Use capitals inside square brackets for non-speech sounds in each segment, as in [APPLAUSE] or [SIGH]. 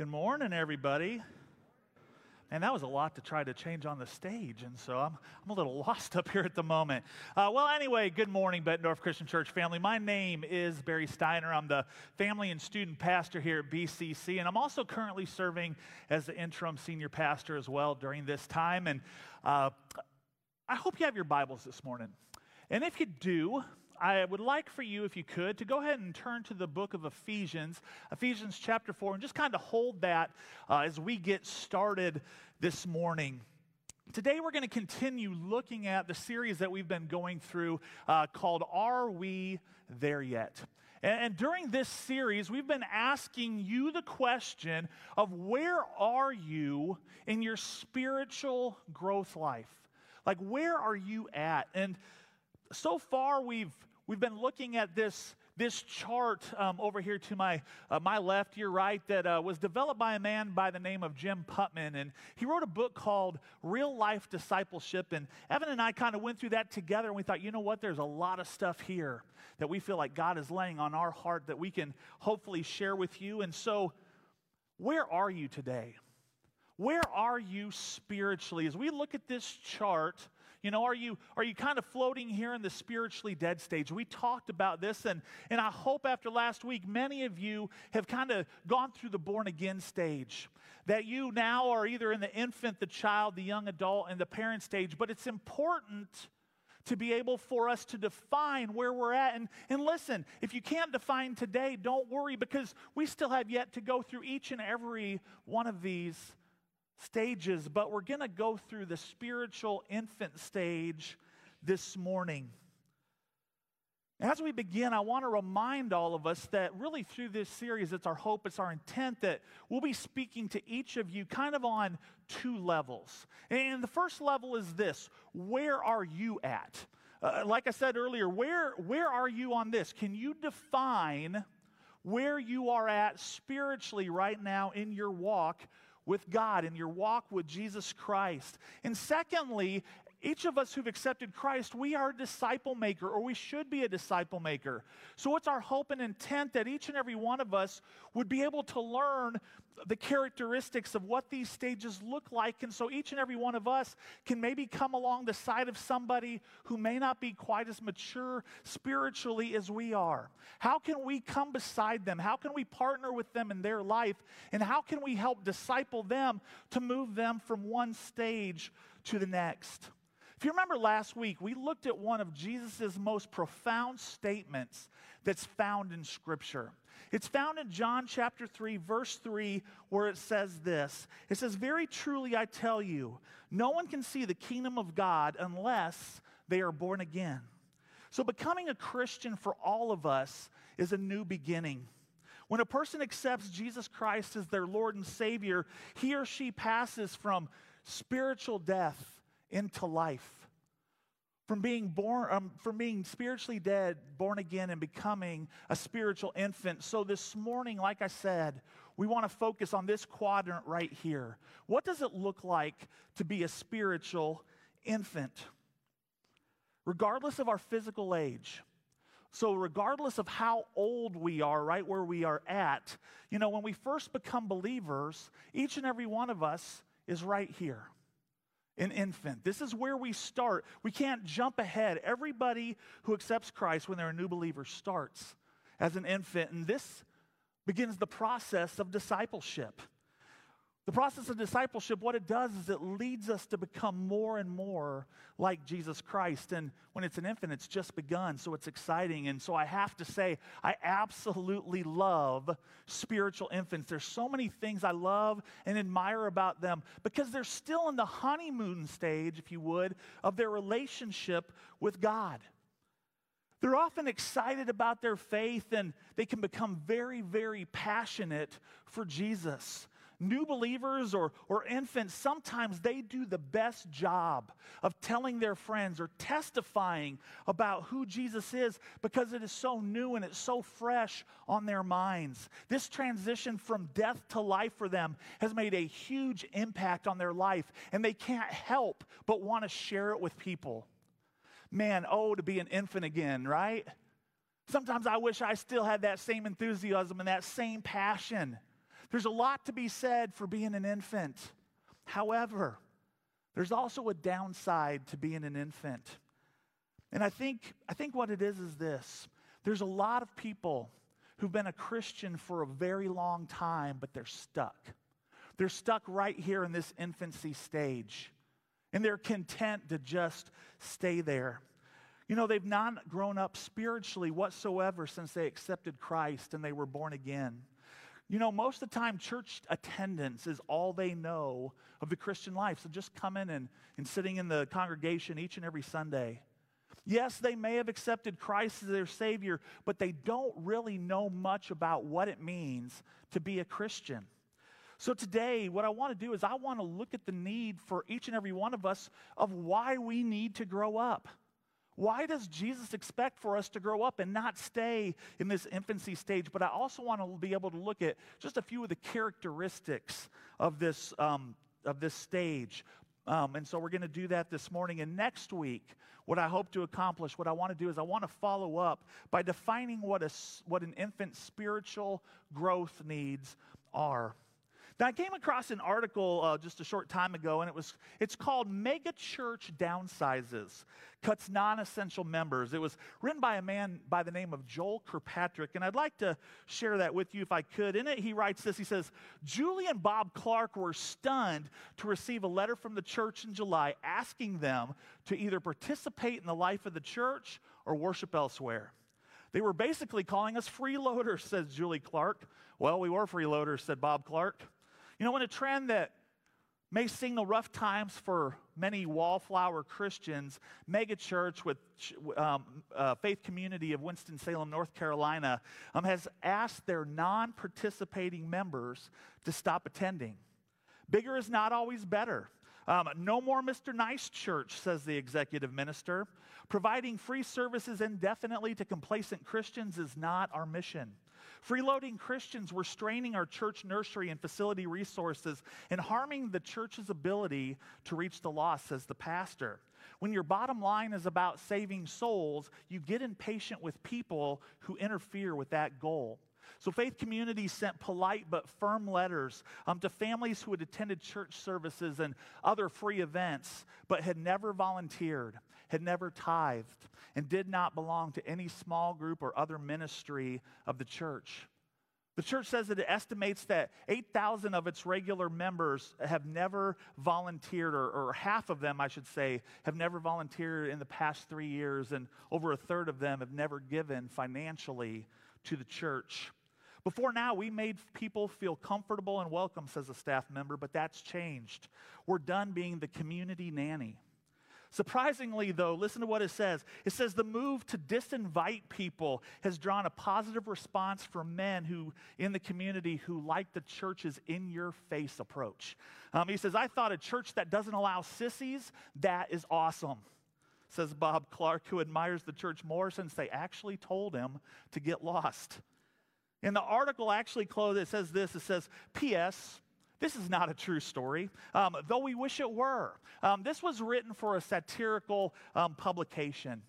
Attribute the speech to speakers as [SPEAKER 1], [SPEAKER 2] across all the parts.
[SPEAKER 1] Good morning, everybody. And that was a lot to try to change on the stage, and so I'm, I'm a little [LAUGHS] lost up here at the moment. Uh, well, anyway, good morning, Bettendorf Christian Church family. My name is Barry Steiner. I'm the family and student pastor here at BCC, and I'm also currently serving as the interim senior pastor as well during this time. And uh, I hope you have your Bibles this morning. And if you do, I would like for you, if you could, to go ahead and turn to the book of Ephesians, Ephesians chapter 4, and just kind of hold that uh, as we get started this morning. Today, we're going to continue looking at the series that we've been going through uh, called Are We There Yet? And, and during this series, we've been asking you the question of where are you in your spiritual growth life? Like, where are you at? And so far, we've We've been looking at this, this chart um, over here to my, uh, my left, your right, that uh, was developed by a man by the name of Jim Putman. And he wrote a book called Real Life Discipleship. And Evan and I kind of went through that together, and we thought, you know what, there's a lot of stuff here that we feel like God is laying on our heart that we can hopefully share with you. And so, where are you today? Where are you spiritually? As we look at this chart, you know, are you, are you kind of floating here in the spiritually dead stage? We talked about this, and, and I hope after last week, many of you have kind of gone through the born again stage. That you now are either in the infant, the child, the young adult, and the parent stage, but it's important to be able for us to define where we're at. And, and listen, if you can't define today, don't worry because we still have yet to go through each and every one of these stages, but we're going to go through the spiritual infant stage this morning. As we begin, I want to remind all of us that really through this series, it's our hope, it's our intent that we'll be speaking to each of you kind of on two levels. And the first level is this where are you at? Uh, like I said earlier, where, where are you on this? Can you define where you are at spiritually right now in your walk with God in your walk with Jesus Christ. And secondly, each of us who've accepted Christ, we are a disciple maker, or we should be a disciple maker. So it's our hope and intent that each and every one of us would be able to learn the characteristics of what these stages look like. And so each and every one of us can maybe come along the side of somebody who may not be quite as mature spiritually as we are. How can we come beside them? How can we partner with them in their life? And how can we help disciple them to move them from one stage to the next? If you remember last week, we looked at one of Jesus' most profound statements that's found in Scripture. It's found in John chapter 3, verse 3, where it says this It says, Very truly I tell you, no one can see the kingdom of God unless they are born again. So, becoming a Christian for all of us is a new beginning. When a person accepts Jesus Christ as their Lord and Savior, he or she passes from spiritual death into life. From being born, um, from being spiritually dead, born again, and becoming a spiritual infant. So this morning, like I said, we want to focus on this quadrant right here. What does it look like to be a spiritual infant? Regardless of our physical age, so, regardless of how old we are, right where we are at, you know, when we first become believers, each and every one of us is right here an infant. This is where we start. We can't jump ahead. Everybody who accepts Christ when they're a new believer starts as an infant, and this begins the process of discipleship. The process of discipleship, what it does is it leads us to become more and more like Jesus Christ. And when it's an infant, it's just begun, so it's exciting. And so I have to say, I absolutely love spiritual infants. There's so many things I love and admire about them because they're still in the honeymoon stage, if you would, of their relationship with God. They're often excited about their faith and they can become very, very passionate for Jesus new believers or, or infants, sometimes they do the best job of telling their friends or testifying about who Jesus is because it is so new and it's so fresh on their minds. This transition from death to life for them has made a huge impact on their life, and they can't help but want to share it with people. Man, oh, to be an infant again, right? Sometimes I wish I still had that same enthusiasm and that same passion There's a lot to be said for being an infant. However, there's also a downside to being an infant. And I think, I think what it is is this there's a lot of people who've been a Christian for a very long time, but they're stuck. They're stuck right here in this infancy stage, and they're content to just stay there. You know, they've not grown up spiritually whatsoever since they accepted Christ and they were born again. You know, most of the time, church attendance is all they know of the Christian life. So just coming and, and sitting in the congregation each and every Sunday. Yes, they may have accepted Christ as their Savior, but they don't really know much about what it means to be a Christian. So today, what I want to do is I want to look at the need for each and every one of us of why we need to grow up. Why does Jesus expect for us to grow up and not stay in this infancy stage? But I also want to be able to look at just a few of the characteristics of this, um, of this stage. Um, and so we're going to do that this morning. And next week, what I hope to accomplish, what I want to do is I want to follow up by defining what, a, what an infant's spiritual growth needs are. Now, I came across an article uh, just a short time ago, and it was it's called "Mega Church Downsizes Cuts Non-Essential Members." It was written by a man by the name of Joel Kilpatrick, and I'd like to share that with you if I could. In it, he writes this. He says, "Julie and Bob Clark were stunned to receive a letter from the church in July asking them to either participate in the life of the church or worship elsewhere." They were basically calling us freeloaders, says Julie Clark. Well, we were freeloaders, said Bob Clark. You know, in a trend that may signal rough times for many wallflower Christians, megachurch with um, uh, faith community of Winston-Salem, North Carolina, um, has asked their non-participating members to stop attending. Bigger is not always better. Um, no more Mr. Nice Church, says the executive minister. Providing free services indefinitely to complacent Christians is not our mission. Freeloading Christians were straining our church nursery and facility resources and harming the church's ability to reach the lost, says the pastor. When your bottom line is about saving souls, you get impatient with people who interfere with that goal. So, Faith Community sent polite but firm letters um, to families who had attended church services and other free events, but had never volunteered, had never tithed, and did not belong to any small group or other ministry of the church. The church says that it estimates that 8,000 of its regular members have never volunteered, or, or, half of them, I should say, have never volunteered in the past three years, and over a third of them have never given financially to the church. Before now, we made people feel comfortable and welcome, says a staff member, but that's changed. We're done being the community nanny. Surprisingly, though, listen to what it says. It says the move to disinvite people has drawn a positive response from men who in the community who like the church's in your face approach. Um, he says, I thought a church that doesn't allow sissies, that is awesome. Says Bob Clark, who admires the church more since they actually told him to get lost. In the article actually closed, it says this it says, P.S. This is not a true story, um, though we wish it were. Um, this was written for a satirical um, publication.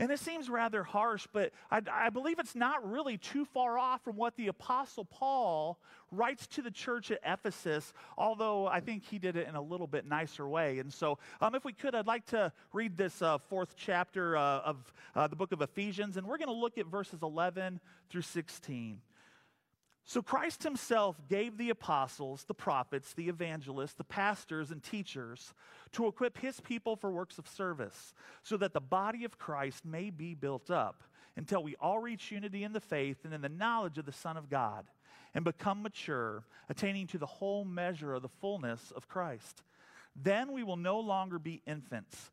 [SPEAKER 1] And it seems rather harsh, but I, I, believe it's not really too far off from what the Apostle Paul writes to the church at Ephesus, although I think he did it in a little bit nicer way. And so, um, if we could, I'd like to read this uh, fourth chapter uh, of uh, the book of Ephesians, and we're going to look at verses 11 through 16. So Christ himself gave the apostles, the prophets, the evangelists, the pastors, and teachers to equip his people for works of service, so that the body of Christ may be built up until we all reach unity in the faith and in the knowledge of the Son of God and become mature, attaining to the whole measure of the fullness of Christ. Then we will no longer be infants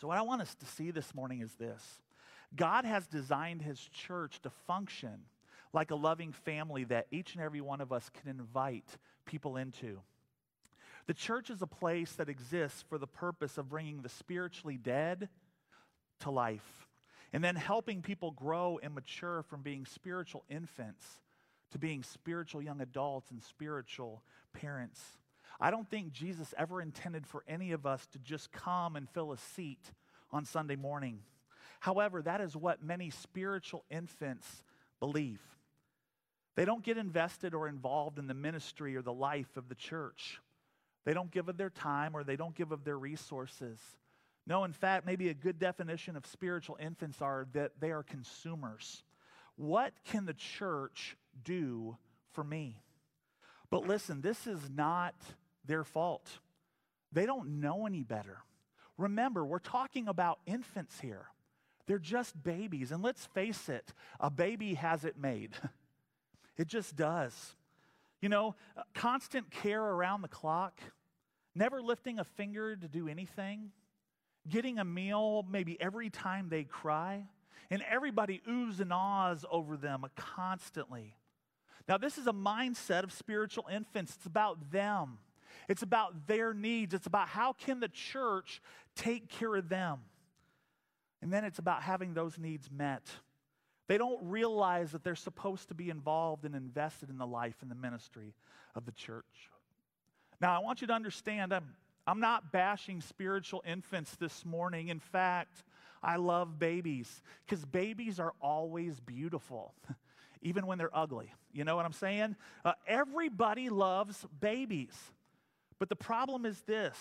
[SPEAKER 1] So, what I want us to see this morning is this God has designed his church to function like a loving family that each and every one of us can invite people into. The church is a place that exists for the purpose of bringing the spiritually dead to life and then helping people grow and mature from being spiritual infants to being spiritual young adults and spiritual parents. I don't think Jesus ever intended for any of us to just come and fill a seat on Sunday morning. However, that is what many spiritual infants believe. They don't get invested or involved in the ministry or the life of the church. They don't give of their time or they don't give of their resources. No, in fact, maybe a good definition of spiritual infants are that they are consumers. What can the church do for me? But listen, this is not their fault. They don't know any better. Remember, we're talking about infants here. They're just babies. And let's face it, a baby has it made. [LAUGHS] it just does. You know, uh, constant care around the clock, never lifting a finger to do anything, getting a meal maybe every time they cry, and everybody oohs and ahs over them constantly. Now, this is a mindset of spiritual infants. It's about them. It's about their needs. It's about how can the church take care of them. And then it's about having those needs met. They don't realize that they're supposed to be involved and invested in the life and the ministry of the church. Now, I want you to understand, I'm, I'm not bashing spiritual infants this morning. In fact, I love babies because babies are always beautiful, [LAUGHS] even when they're ugly. You know what I'm saying? Uh, everybody loves babies. But the problem is this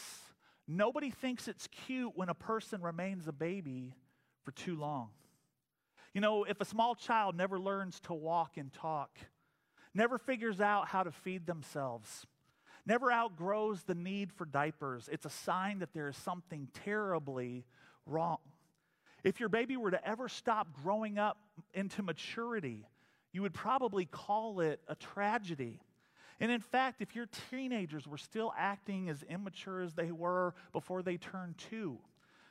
[SPEAKER 1] nobody thinks it's cute when a person remains a baby for too long. You know, if a small child never learns to walk and talk, never figures out how to feed themselves, never outgrows the need for diapers, it's a sign that there is something terribly wrong. If your baby were to ever stop growing up into maturity, you would probably call it a tragedy. And in fact, if your teenagers were still acting as immature as they were before they turned two,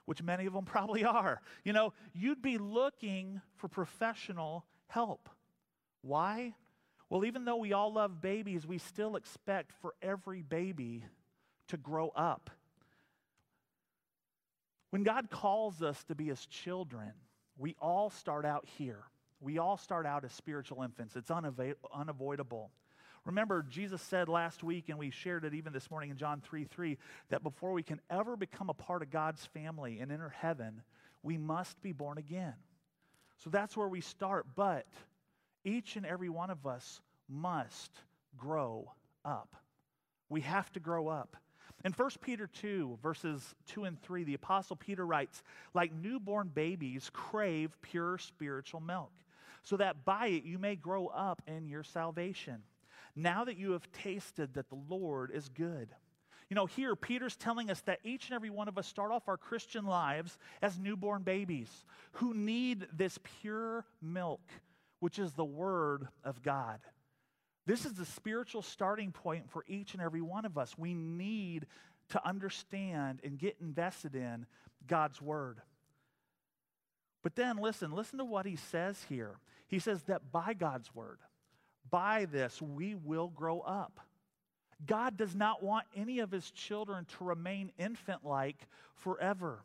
[SPEAKER 1] which many of them [LAUGHS] probably are, you know, you'd be looking for professional help. Why? Well, even though we all love babies, we still expect for every baby to grow up. When God calls us to be his children, we all start out here. We all start out as spiritual infants. It's unavo- unavoidable. Remember, Jesus said last week, and we shared it even this morning in John 3 3, that before we can ever become a part of God's family and enter heaven, we must be born again. So that's where we start. But each and every one of us must grow up. We have to grow up. In 1 Peter 2, verses 2 and 3, the Apostle Peter writes, Like newborn babies, crave pure spiritual milk, so that by it you may grow up in your salvation now that you have tasted that the Lord is good. You know, here Peter's telling us that each and every one of us start off our Christian lives as newborn babies who need this pure milk, which is the Word of God. This is the spiritual starting point for each and every one of us. We need to understand and get invested in God's Word. But then listen, listen to what he says here. He says that by God's Word, by this, we will grow up. God does not want any of his children to remain infant like forever.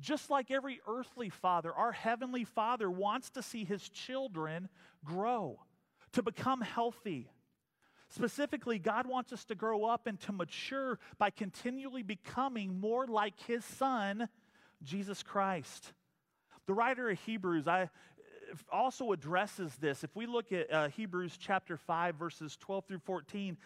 [SPEAKER 1] Just like every earthly father, our heavenly father wants to see his children grow, to become healthy. Specifically, God wants us to grow up and to mature by continually becoming more like his son, Jesus Christ. The writer of Hebrews, I, also addresses this. If we look at uh, Hebrews chapter 5, verses 12 through 14,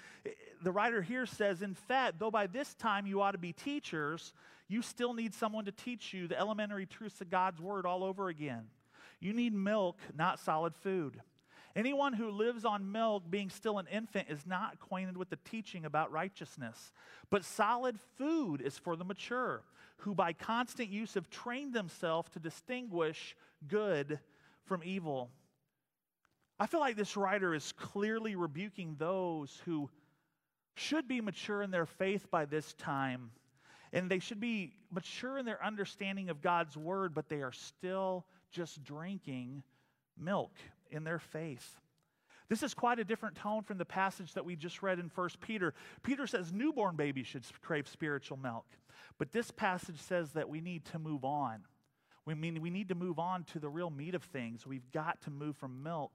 [SPEAKER 1] the writer here says, In fact, though by this time you ought to be teachers, you still need someone to teach you the elementary truths of God's word all over again. You need milk, not solid food. Anyone who lives on milk, being still an infant, is not acquainted with the teaching about righteousness. But solid food is for the mature, who by constant use have trained themselves to distinguish good from evil. I feel like this writer is clearly rebuking those who should be mature in their faith by this time. And they should be mature in their understanding of God's word, but they are still just drinking milk in their faith. This is quite a different tone from the passage that we just read in 1 Peter. Peter says newborn babies should crave spiritual milk. But this passage says that we need to move on. We mean we need to move on to the real meat of things. We've got to move from milk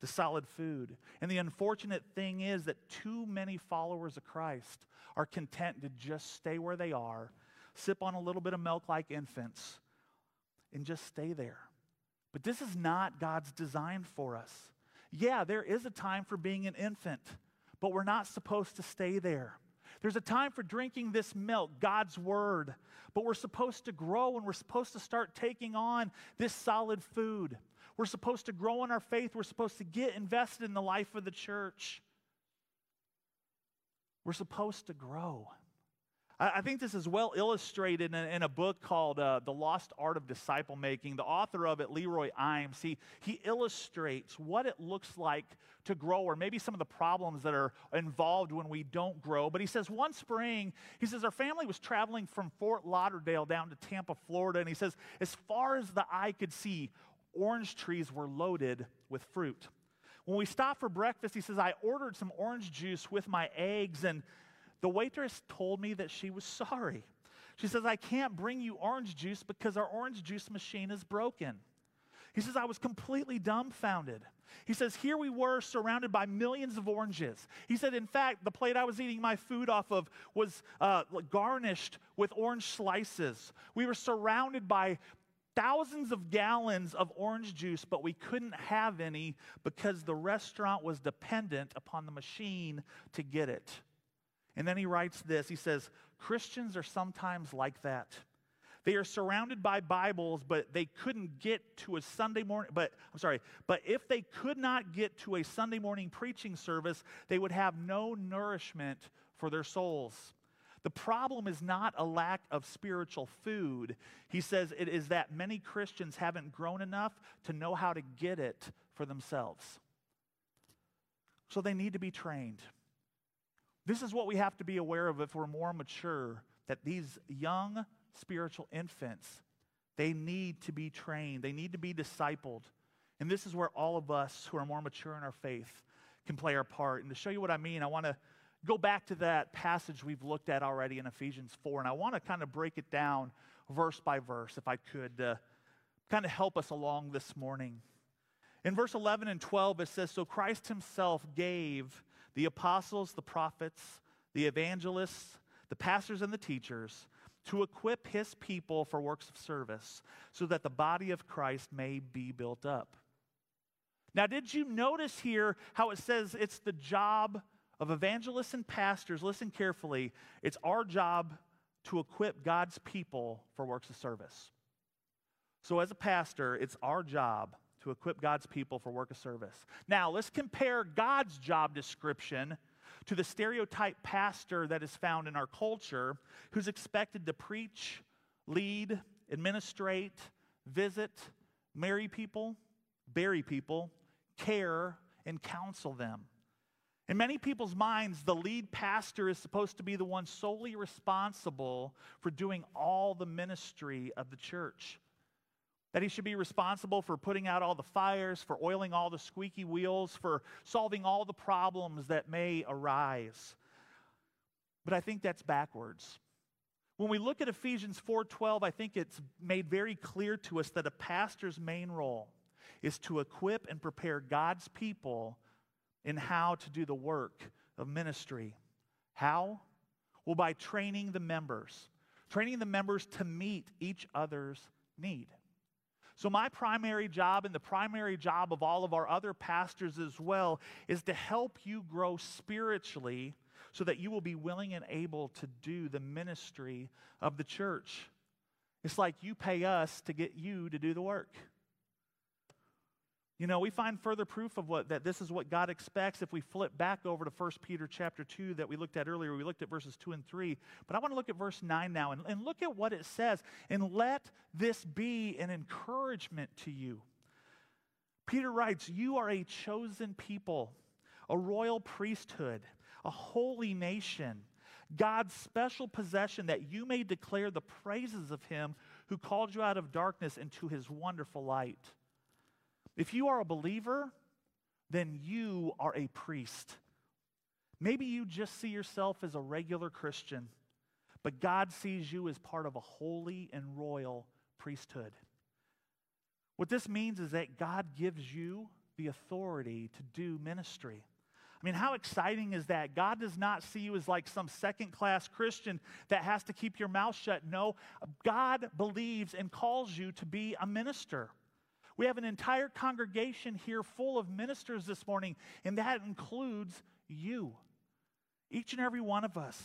[SPEAKER 1] to solid food. And the unfortunate thing is that too many followers of Christ are content to just stay where they are, sip on a little bit of milk like infants, and just stay there. But this is not God's design for us. Yeah, there is a time for being an infant, but we're not supposed to stay there. There's a time for drinking this milk, God's word, but we're supposed to grow and we're supposed to start taking on this solid food. We're supposed to grow in our faith. We're supposed to get invested in the life of the church. We're supposed to grow. I, think this is well illustrated in, in a book called uh, The Lost Art of Disciple Making. The author of it, Leroy Eims, he, he illustrates what it looks like to grow, or maybe some of the problems that are involved when we don't grow. But he says, one spring, he says, our family was traveling from Fort Lauderdale down to Tampa, Florida. And he says, as far as the eye could see, orange trees were loaded with fruit. When we stopped for breakfast, he says, I ordered some orange juice with my eggs, and the waitress told me that she was sorry. She says, I can't bring you orange juice because our orange juice machine is broken. He says, I was completely dumbfounded. He says, Here we were surrounded by millions of oranges. He said, In fact, the plate I was eating my food off of was uh, garnished with orange slices. We were surrounded by thousands of gallons of orange juice, but we couldn't have any because the restaurant was dependent upon the machine to get it. And then he writes this he says, Christians are sometimes like that. They are surrounded by Bibles, but they couldn't get to a Sunday morning. But I'm sorry, but if they could not get to a Sunday morning preaching service, they would have no nourishment for their souls. The problem is not a lack of spiritual food. He says it is that many Christians haven't grown enough to know how to get it for themselves. So they need to be trained. This is what we have to be aware of if we're more mature that these young spiritual infants, they need to be trained, they need to be discipled. And this is where all of us who are more mature in our faith can play our part. And to show you what I mean, I want to go back to that passage we've looked at already in Ephesians 4, and I want to kind of break it down verse by verse, if I could uh, kind of help us along this morning. In verse 11 and 12, it says, So Christ himself gave the apostles, the prophets, the evangelists, the pastors, and the teachers to equip his people for works of service so that the body of Christ may be built up. Now, did you notice here how it says it's the job of evangelists and pastors? Listen carefully. It's our job to equip God's people for works of service. So, as a pastor, it's our job equip God's people for work of service. Now, let's compare God's job description to the stereotype pastor that is found in our culture who's expected to preach, lead, administrate, visit, marry people, bury people, care, and counsel them. In many people's minds, the lead pastor is supposed to be the one solely responsible for doing all the ministry of the church that he should be responsible for putting out all the fires, for oiling all the squeaky wheels, for solving all the problems that may arise. But I think that's backwards. When we look at Ephesians 4:12, I think it's made very clear to us that a pastor's main role is to equip and prepare God's people in how to do the work of ministry. How? Well, by training the members, training the members to meet each other's need. So, my primary job and the primary job of all of our other pastors as well is to help you grow spiritually so that you will be willing and able to do the ministry of the church. It's like you pay us to get you to do the work. You know, we find further proof of what that this is what God expects if we flip back over to 1 Peter chapter 2 that we looked at earlier. We looked at verses 2 and 3. But I want to look at verse 9 now and, and look at what it says. And let this be an encouragement to you. Peter writes, You are a chosen people, a royal priesthood, a holy nation, God's special possession, that you may declare the praises of him who called you out of darkness into his wonderful light. If you are a believer, then you are a priest. Maybe you just see yourself as a regular Christian, but God sees you as part of a holy and royal priesthood. What this means is that God gives you the authority to do ministry. I mean, how exciting is that? God does not see you as like some second class Christian that has to keep your mouth shut. No, God believes and calls you to be a minister. We have an entire congregation here full of ministers this morning, and that includes you, each and every one of us.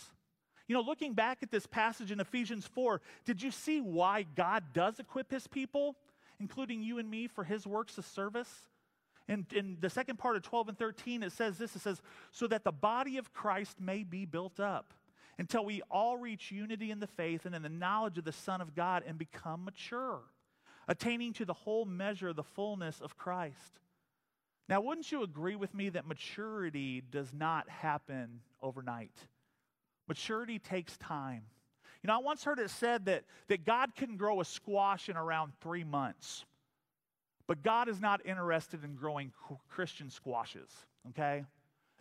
[SPEAKER 1] You know, looking back at this passage in Ephesians 4, did you see why God does equip his people, including you and me, for his works of service? In, in the second part of 12 and 13, it says this it says, so that the body of Christ may be built up until we all reach unity in the faith and in the knowledge of the Son of God and become mature, attaining to the whole measure of the fullness of Christ. Now, wouldn't you agree with me that maturity does not happen overnight? Maturity takes time. You know, I once heard it said that, that God can grow a squash in around three months. But God is not interested in growing Christian squashes, okay?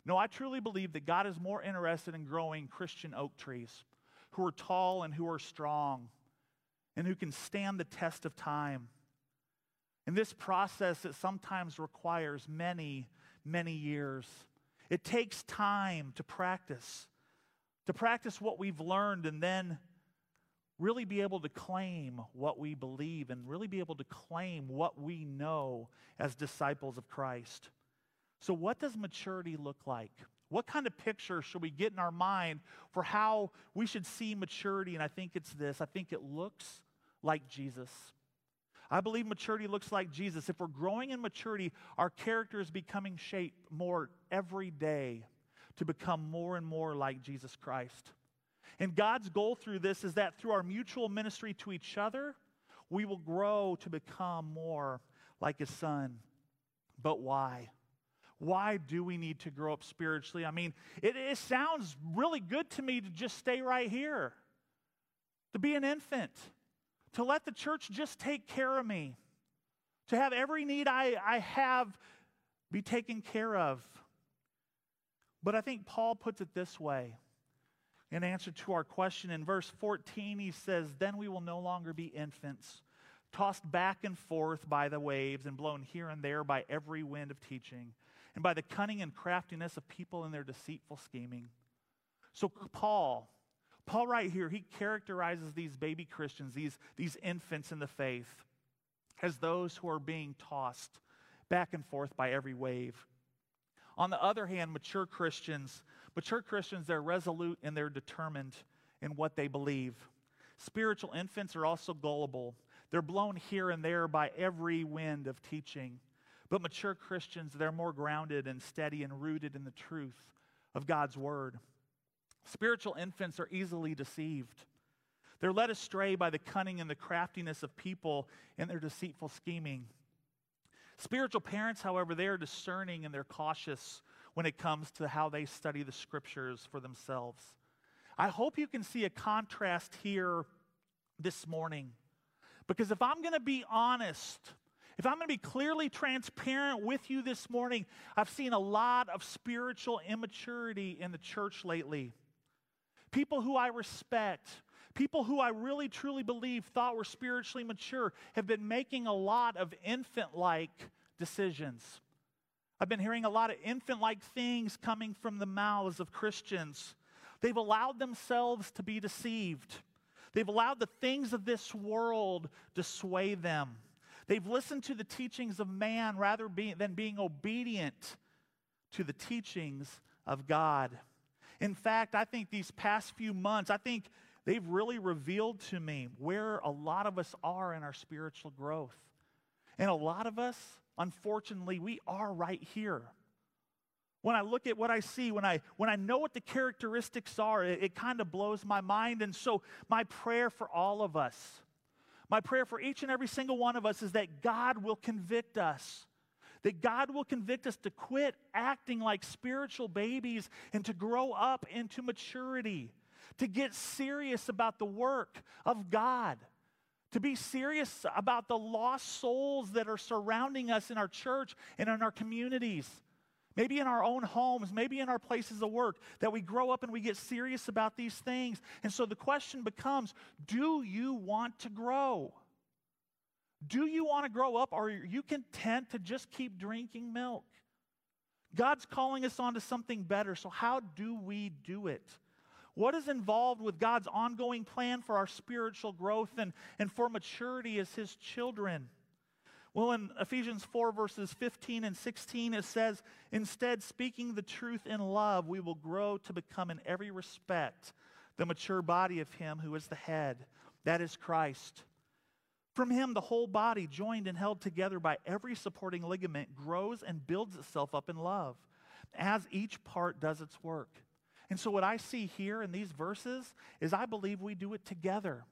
[SPEAKER 1] No, I truly believe that God is more interested in growing Christian oak trees who are tall and who are strong and who can stand the test of time. In this process, it sometimes requires many, many years. It takes time to practice, to practice what we've learned and then really be able to claim what we believe and really be able to claim what we know as disciples of Christ. So, what does maturity look like? What kind of picture should we get in our mind for how we should see maturity? And I think it's this I think it looks like Jesus. I believe maturity looks like Jesus. If we're growing in maturity, our character is becoming shaped more every day to become more and more like Jesus Christ. And God's goal through this is that through our mutual ministry to each other, we will grow to become more like His Son. But why? Why do we need to grow up spiritually? I mean, it, it sounds really good to me to just stay right here, to be an infant, to let the church just take care of me, to have every need I, I have be taken care of. But I think Paul puts it this way in answer to our question, in verse 14, he says, Then we will no longer be infants, tossed back and forth by the waves and blown here and there by every wind of teaching, and by the cunning and craftiness of people in their deceitful scheming. So, Paul, Paul, right here, he characterizes these baby Christians, these, these infants in the faith, as those who are being tossed back and forth by every wave. On the other hand, mature Christians Mature Christians, they're resolute and they're determined in what they believe. Spiritual infants are also gullible. They're blown here and there by every wind of teaching. But mature Christians, they're more grounded and steady and rooted in the truth of God's word. Spiritual infants are easily deceived. They're led astray by the cunning and the craftiness of people and their deceitful scheming. Spiritual parents, however, they are discerning and they're cautious when it comes to how they study the scriptures for themselves. I hope you can see a contrast here this morning. Because if I'm going to be honest, if I'm going to be clearly transparent with you this morning, I've seen a lot of spiritual immaturity in the church lately. People who I respect, people who I really truly believe thought were spiritually mature, have been making a lot of infant like decisions. I've been hearing a lot of infant like things coming from the mouths of Christians. They've allowed themselves to be deceived. They've allowed the things of this world to sway them. They've listened to the teachings of man rather be, than being obedient to the teachings of God. In fact, I think these past few months, I think they've really revealed to me where a lot of us are in our spiritual growth. And a lot of us, unfortunately, we are right here. When I look at what I see, when I, when I know what the characteristics are, it, it kind of blows my mind. And so, my prayer for all of us, my prayer for each and every single one of us is that God will convict us. That God will convict us to quit acting like spiritual babies and to grow up into maturity, to get serious about the work of God to be serious about the lost souls that are surrounding us in our church and in our communities. Maybe in our own homes, maybe in our places of work, that we grow up and we get serious about these things. And so the question becomes do you want to grow? Do you want to grow up or are you content to just keep drinking milk? God's calling us onto something better. So, how do we do it? What is involved with God's ongoing plan for our spiritual growth and, and for maturity as His children? Well, in Ephesians 4, verses 15 and 16, it says, Instead, speaking the truth in love, we will grow to become in every respect the mature body of Him who is the head, that is Christ. From Him, the whole body, joined and held together by every supporting ligament, grows and builds itself up in love as each part does its work. And so, what I see here in these verses is I believe we do it together.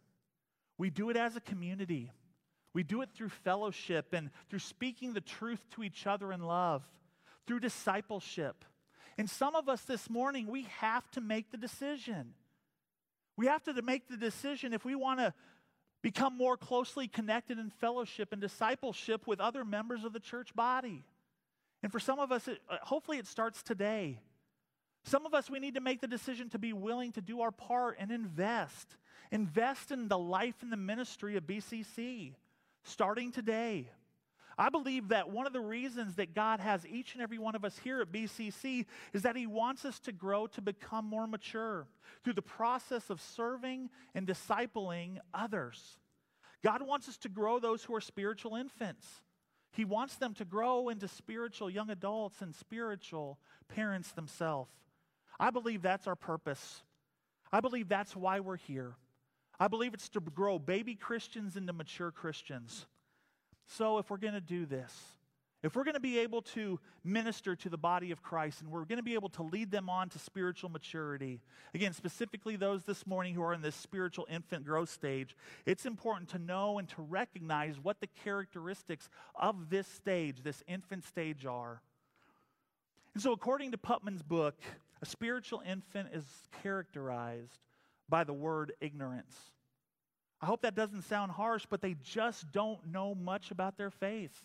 [SPEAKER 1] We do it as a community. We do it through fellowship and through speaking the truth to each other in love, through discipleship. And some of us this morning, we have to make the decision. We have to make the decision if we want to become more closely connected in fellowship and discipleship with other members of the church body. And for some of us, it, uh, hopefully it starts today. Some of us, we need to make the decision to be willing to do our part and invest. Invest in the life and the ministry of BCC starting today. I believe that one of the reasons that God has each and every one of us here at BCC is that He wants us to grow to become more mature through the process of serving and discipling others. God wants us to grow those who are spiritual infants. He wants them to grow into spiritual young adults and spiritual parents themselves. I believe that's our purpose. I believe that's why we're here. I believe it's to grow baby Christians into mature Christians. So, if we're going to do this, if we're going to be able to minister to the body of Christ and we're going to be able to lead them on to spiritual maturity, again, specifically those this morning who are in this spiritual infant growth stage, it's important to know and to recognize what the characteristics of this stage, this infant stage, are. And so, according to Putman's book, a spiritual infant is characterized by the word ignorance. I hope that doesn't sound harsh, but they just don't know much about their faith.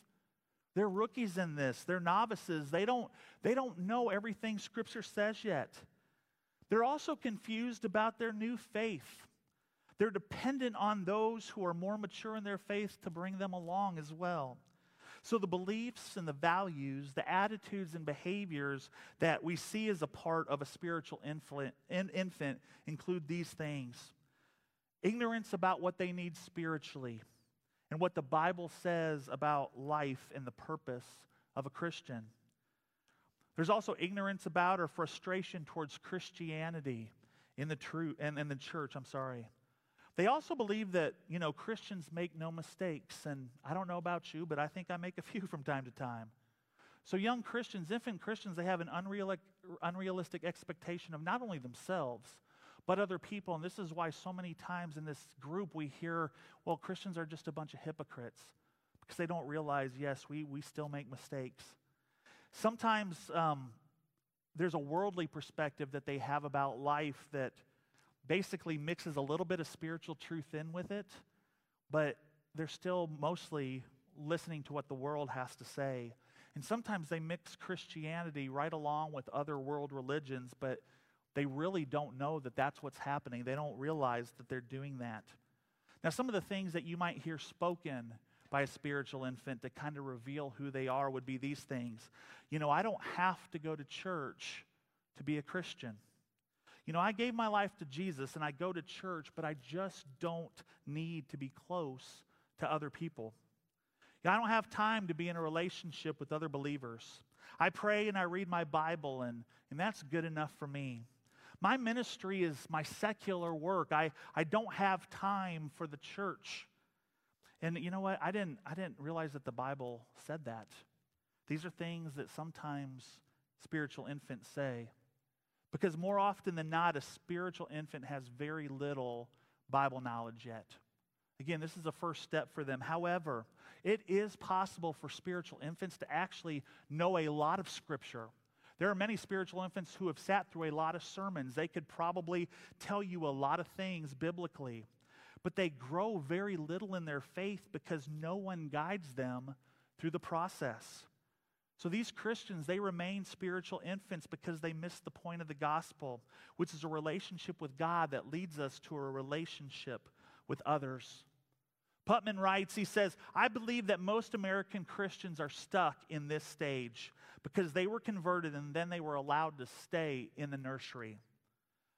[SPEAKER 1] They're rookies in this. They're novices. They don't, they don't know everything Scripture says yet. They're also confused about their new faith. They're dependent on those who are more mature in their faith to bring them along as well. So, the beliefs and the values, the attitudes and behaviors that we see as a part of a spiritual infant, include these things ignorance about what they need spiritually, and what the Bible says about life and the purpose of a Christian. There's also ignorance about or frustration towards Christianity in the true and in the church, I'm sorry. They also believe that, you know, Christians make no mistakes. And I don't know about you, but I think I make a [LAUGHS] few from time to time. So, young Christians, infant Christians, they have an unrealistic expectation of not only themselves, but other people. And this is why so many times in this group we hear, well, Christians are just a bunch of hypocrites because they don't realize, yes, we, we still make mistakes. Sometimes um, there's a worldly perspective that they have about life that basically mixes a little bit of spiritual truth in with it, but they're still mostly listening to what the world has to say. And sometimes they mix Christianity right along with other world religions, but they really don't know that that's what's happening. They don't realize that they're doing that. Now, some of the things that you might hear spoken by a spiritual infant to kind of reveal who they are would be these things. You know, I don't have to go to church to be a Christian. You know, I gave my life to Jesus and I go to church, but I just don't need to be close to other people. I don't have time to be in a relationship with other believers. I pray and I read my Bible, and, and that's good enough for me. My ministry is my secular work. I, I don't have time for the church. And you know what? I didn't, I didn't realize that the Bible said that. These are things that sometimes spiritual infants say. Because more often than not, a spiritual infant has very little Bible knowledge yet. Again, this is a first step for them. However, it is possible for spiritual infants to actually know a lot of Scripture. There are many spiritual infants who have sat through a lot of sermons. They could probably tell you a lot of things biblically, but they grow very little in their faith because no one guides them through the process. So these Christians, they remain spiritual infants because they miss the point of the gospel, which is a relationship with God that leads us to a relationship with others. Putman writes, he says, I believe that most American Christians are stuck in this stage because they were converted and then they were allowed to stay in the nursery.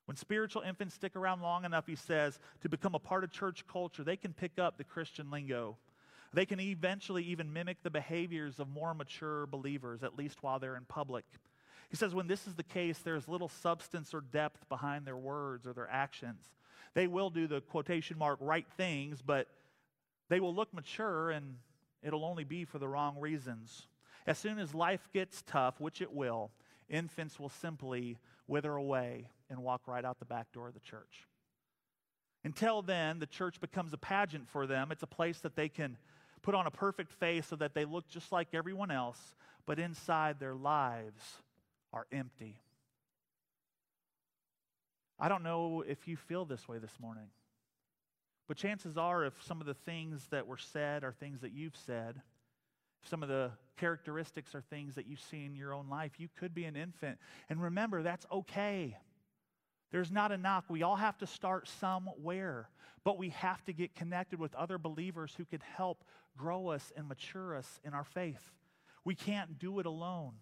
[SPEAKER 1] When spiritual infants stick around long enough, he says, to become a part of church culture, they can pick up the Christian lingo. They can eventually even mimic the behaviors of more mature believers, at least while they're in public. He says, when this is the case, there's little substance or depth behind their words or their actions. They will do the quotation mark right things, but they will look mature and it'll only be for the wrong reasons. As soon as life gets tough, which it will, infants will simply wither away and walk right out the back door of the church. Until then, the church becomes a pageant for them. It's a place that they can put on a perfect face so that they look just like everyone else, but inside their lives are empty. I don't know if you feel this way this morning. But chances are, if some of the things that were said are things that you've said, if some of the characteristics are things that you see in your own life, you could be an infant. And remember, that's okay. There's not a knock. We all have to start somewhere, but we have to get connected with other believers who can help grow us and mature us in our faith. We can't do it alone.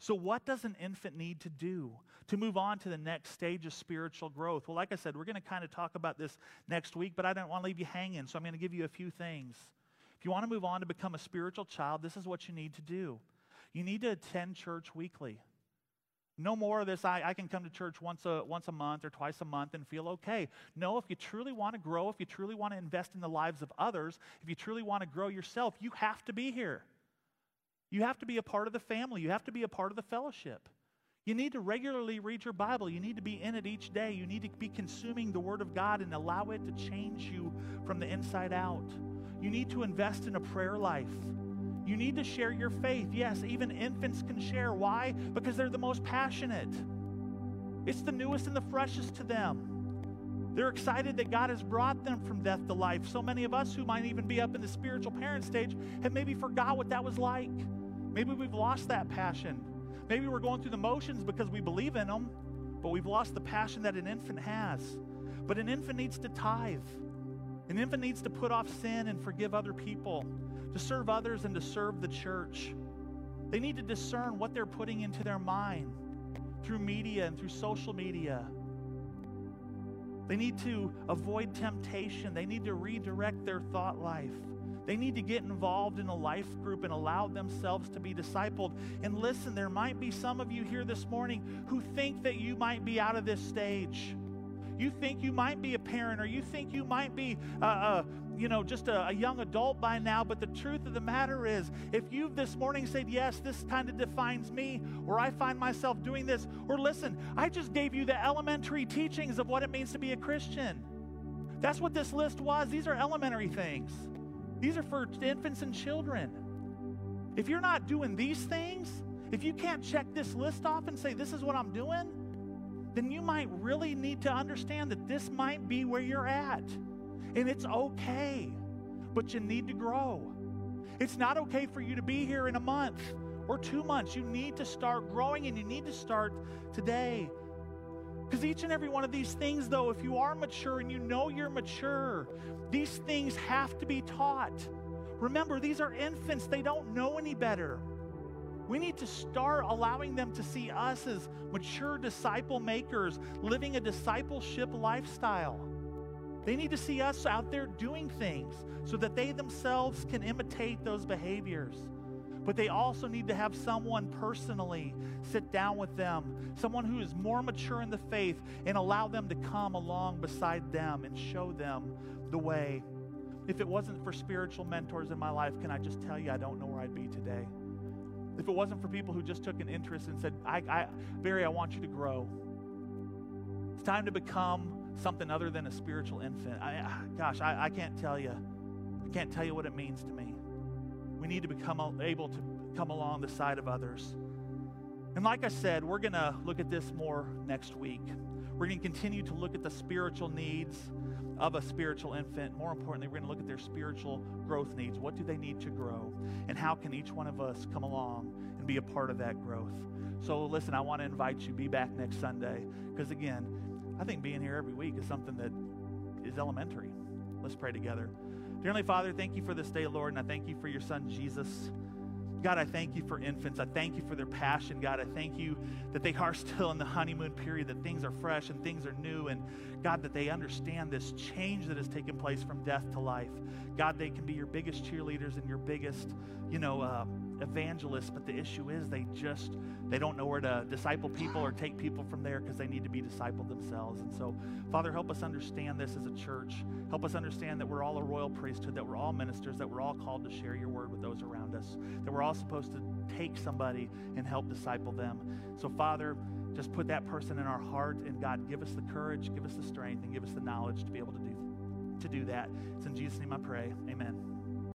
[SPEAKER 1] So, what does an infant need to do to move on to the next stage of spiritual growth? Well, like I said, we're going to kind of talk about this next week, but I don't want to leave you hanging, so I'm going to give you a few things. If you want to move on to become a spiritual child, this is what you need to do. You need to attend church weekly. No more of this, I, I can come to church once a, once a month or twice a month and feel okay. No, if you truly want to grow, if you truly want to invest in the lives of others, if you truly want to grow yourself, you have to be here. You have to be a part of the family. You have to be a part of the fellowship. You need to regularly read your Bible. You need to be in it each day. You need to be consuming the Word of God and allow it to change you from the inside out. You need to invest in a prayer life. You need to share your faith. Yes, even infants can share. Why? Because they're the most passionate. It's the newest and the freshest to them. They're excited that God has brought them from death to life. So many of us who might even be up in the spiritual parent stage have maybe forgot what that was like. Maybe we've lost that passion. Maybe we're going through the motions because we believe in them, but we've lost the passion that an infant has. But an infant needs to tithe. An infant needs to put off sin and forgive other people, to serve others and to serve the church. They need to discern what they're putting into their mind through media and through social media. They need to avoid temptation. They need to redirect their thought life. They need to get involved in a life group and allow themselves to be discipled. And listen, there might be some of you here this morning who think that you might be out of this stage. You think you might be a parent, or you think you might be, uh, uh, you know, just a, a young adult by now. But the truth of the matter is, if you've this morning said, Yes, this kind of defines me, or I find myself doing this, or listen, I just gave you the elementary teachings of what it means to be a Christian. That's what this list was. These are elementary things. These are for infants and children. If you're not doing these things, if you can't check this list off and say, This is what I'm doing, then you might really need to understand that this might be where you're at. And it's okay, but you need to grow. It's not okay for you to be here in a month or two months. You need to start growing and you need to start today. Because each and every one of these things, though, if you are mature and you know you're mature, these things have to be taught. Remember, these are infants, they don't know any better. We need to start allowing them to see us as mature disciple makers, living a discipleship lifestyle. They need to see us out there doing things so that they themselves can imitate those behaviors but they also need to have someone personally sit down with them, someone who is more mature in the faith, and allow them to come along beside them and show them the way. If it wasn't for spiritual mentors in my life, can I just tell you, I don't know where I'd be today. If it wasn't for people who just took an interest and said, I, I, Barry, I want you to grow. It's time to become something other than a spiritual infant. I, gosh, I, I can't tell you. I can't tell you what it means to me. We need to become able to come along the side of others. And like I said, we're going to look at this more next week. We're going to continue to look at the spiritual needs of a spiritual infant. More importantly, we're going to look at their spiritual growth needs. What do they need to grow? And how can each one of us come along and be a part of that growth? So, listen, I want to invite you, be back next Sunday. Because, again, I think being here every week is something that is elementary. Let's pray together. Dearly Father, thank you for this day, Lord, and I thank you for your son, Jesus. God, I thank you for infants. I thank you for their passion. God, I thank you that they are [LAUGHS] still in the honeymoon period, that things are fresh and things are new. And God, that they understand this change that has taken place from death to life. God, they can be your biggest cheerleaders and your biggest, you know, uh, evangelists, but the issue is they just they don't know where to disciple people or take people from there because they need to be discipled themselves. And so, Father, help us understand this as a church. Help us understand that we're all a royal priesthood, that we're all ministers, that we're all called to share your word with those around us, that we're all supposed to take somebody and help disciple them. So, Father, just put that person in our heart, and God, give us the courage, give us the strength, and give us the knowledge to be able to do to do that. It's in Jesus' name I pray. Amen.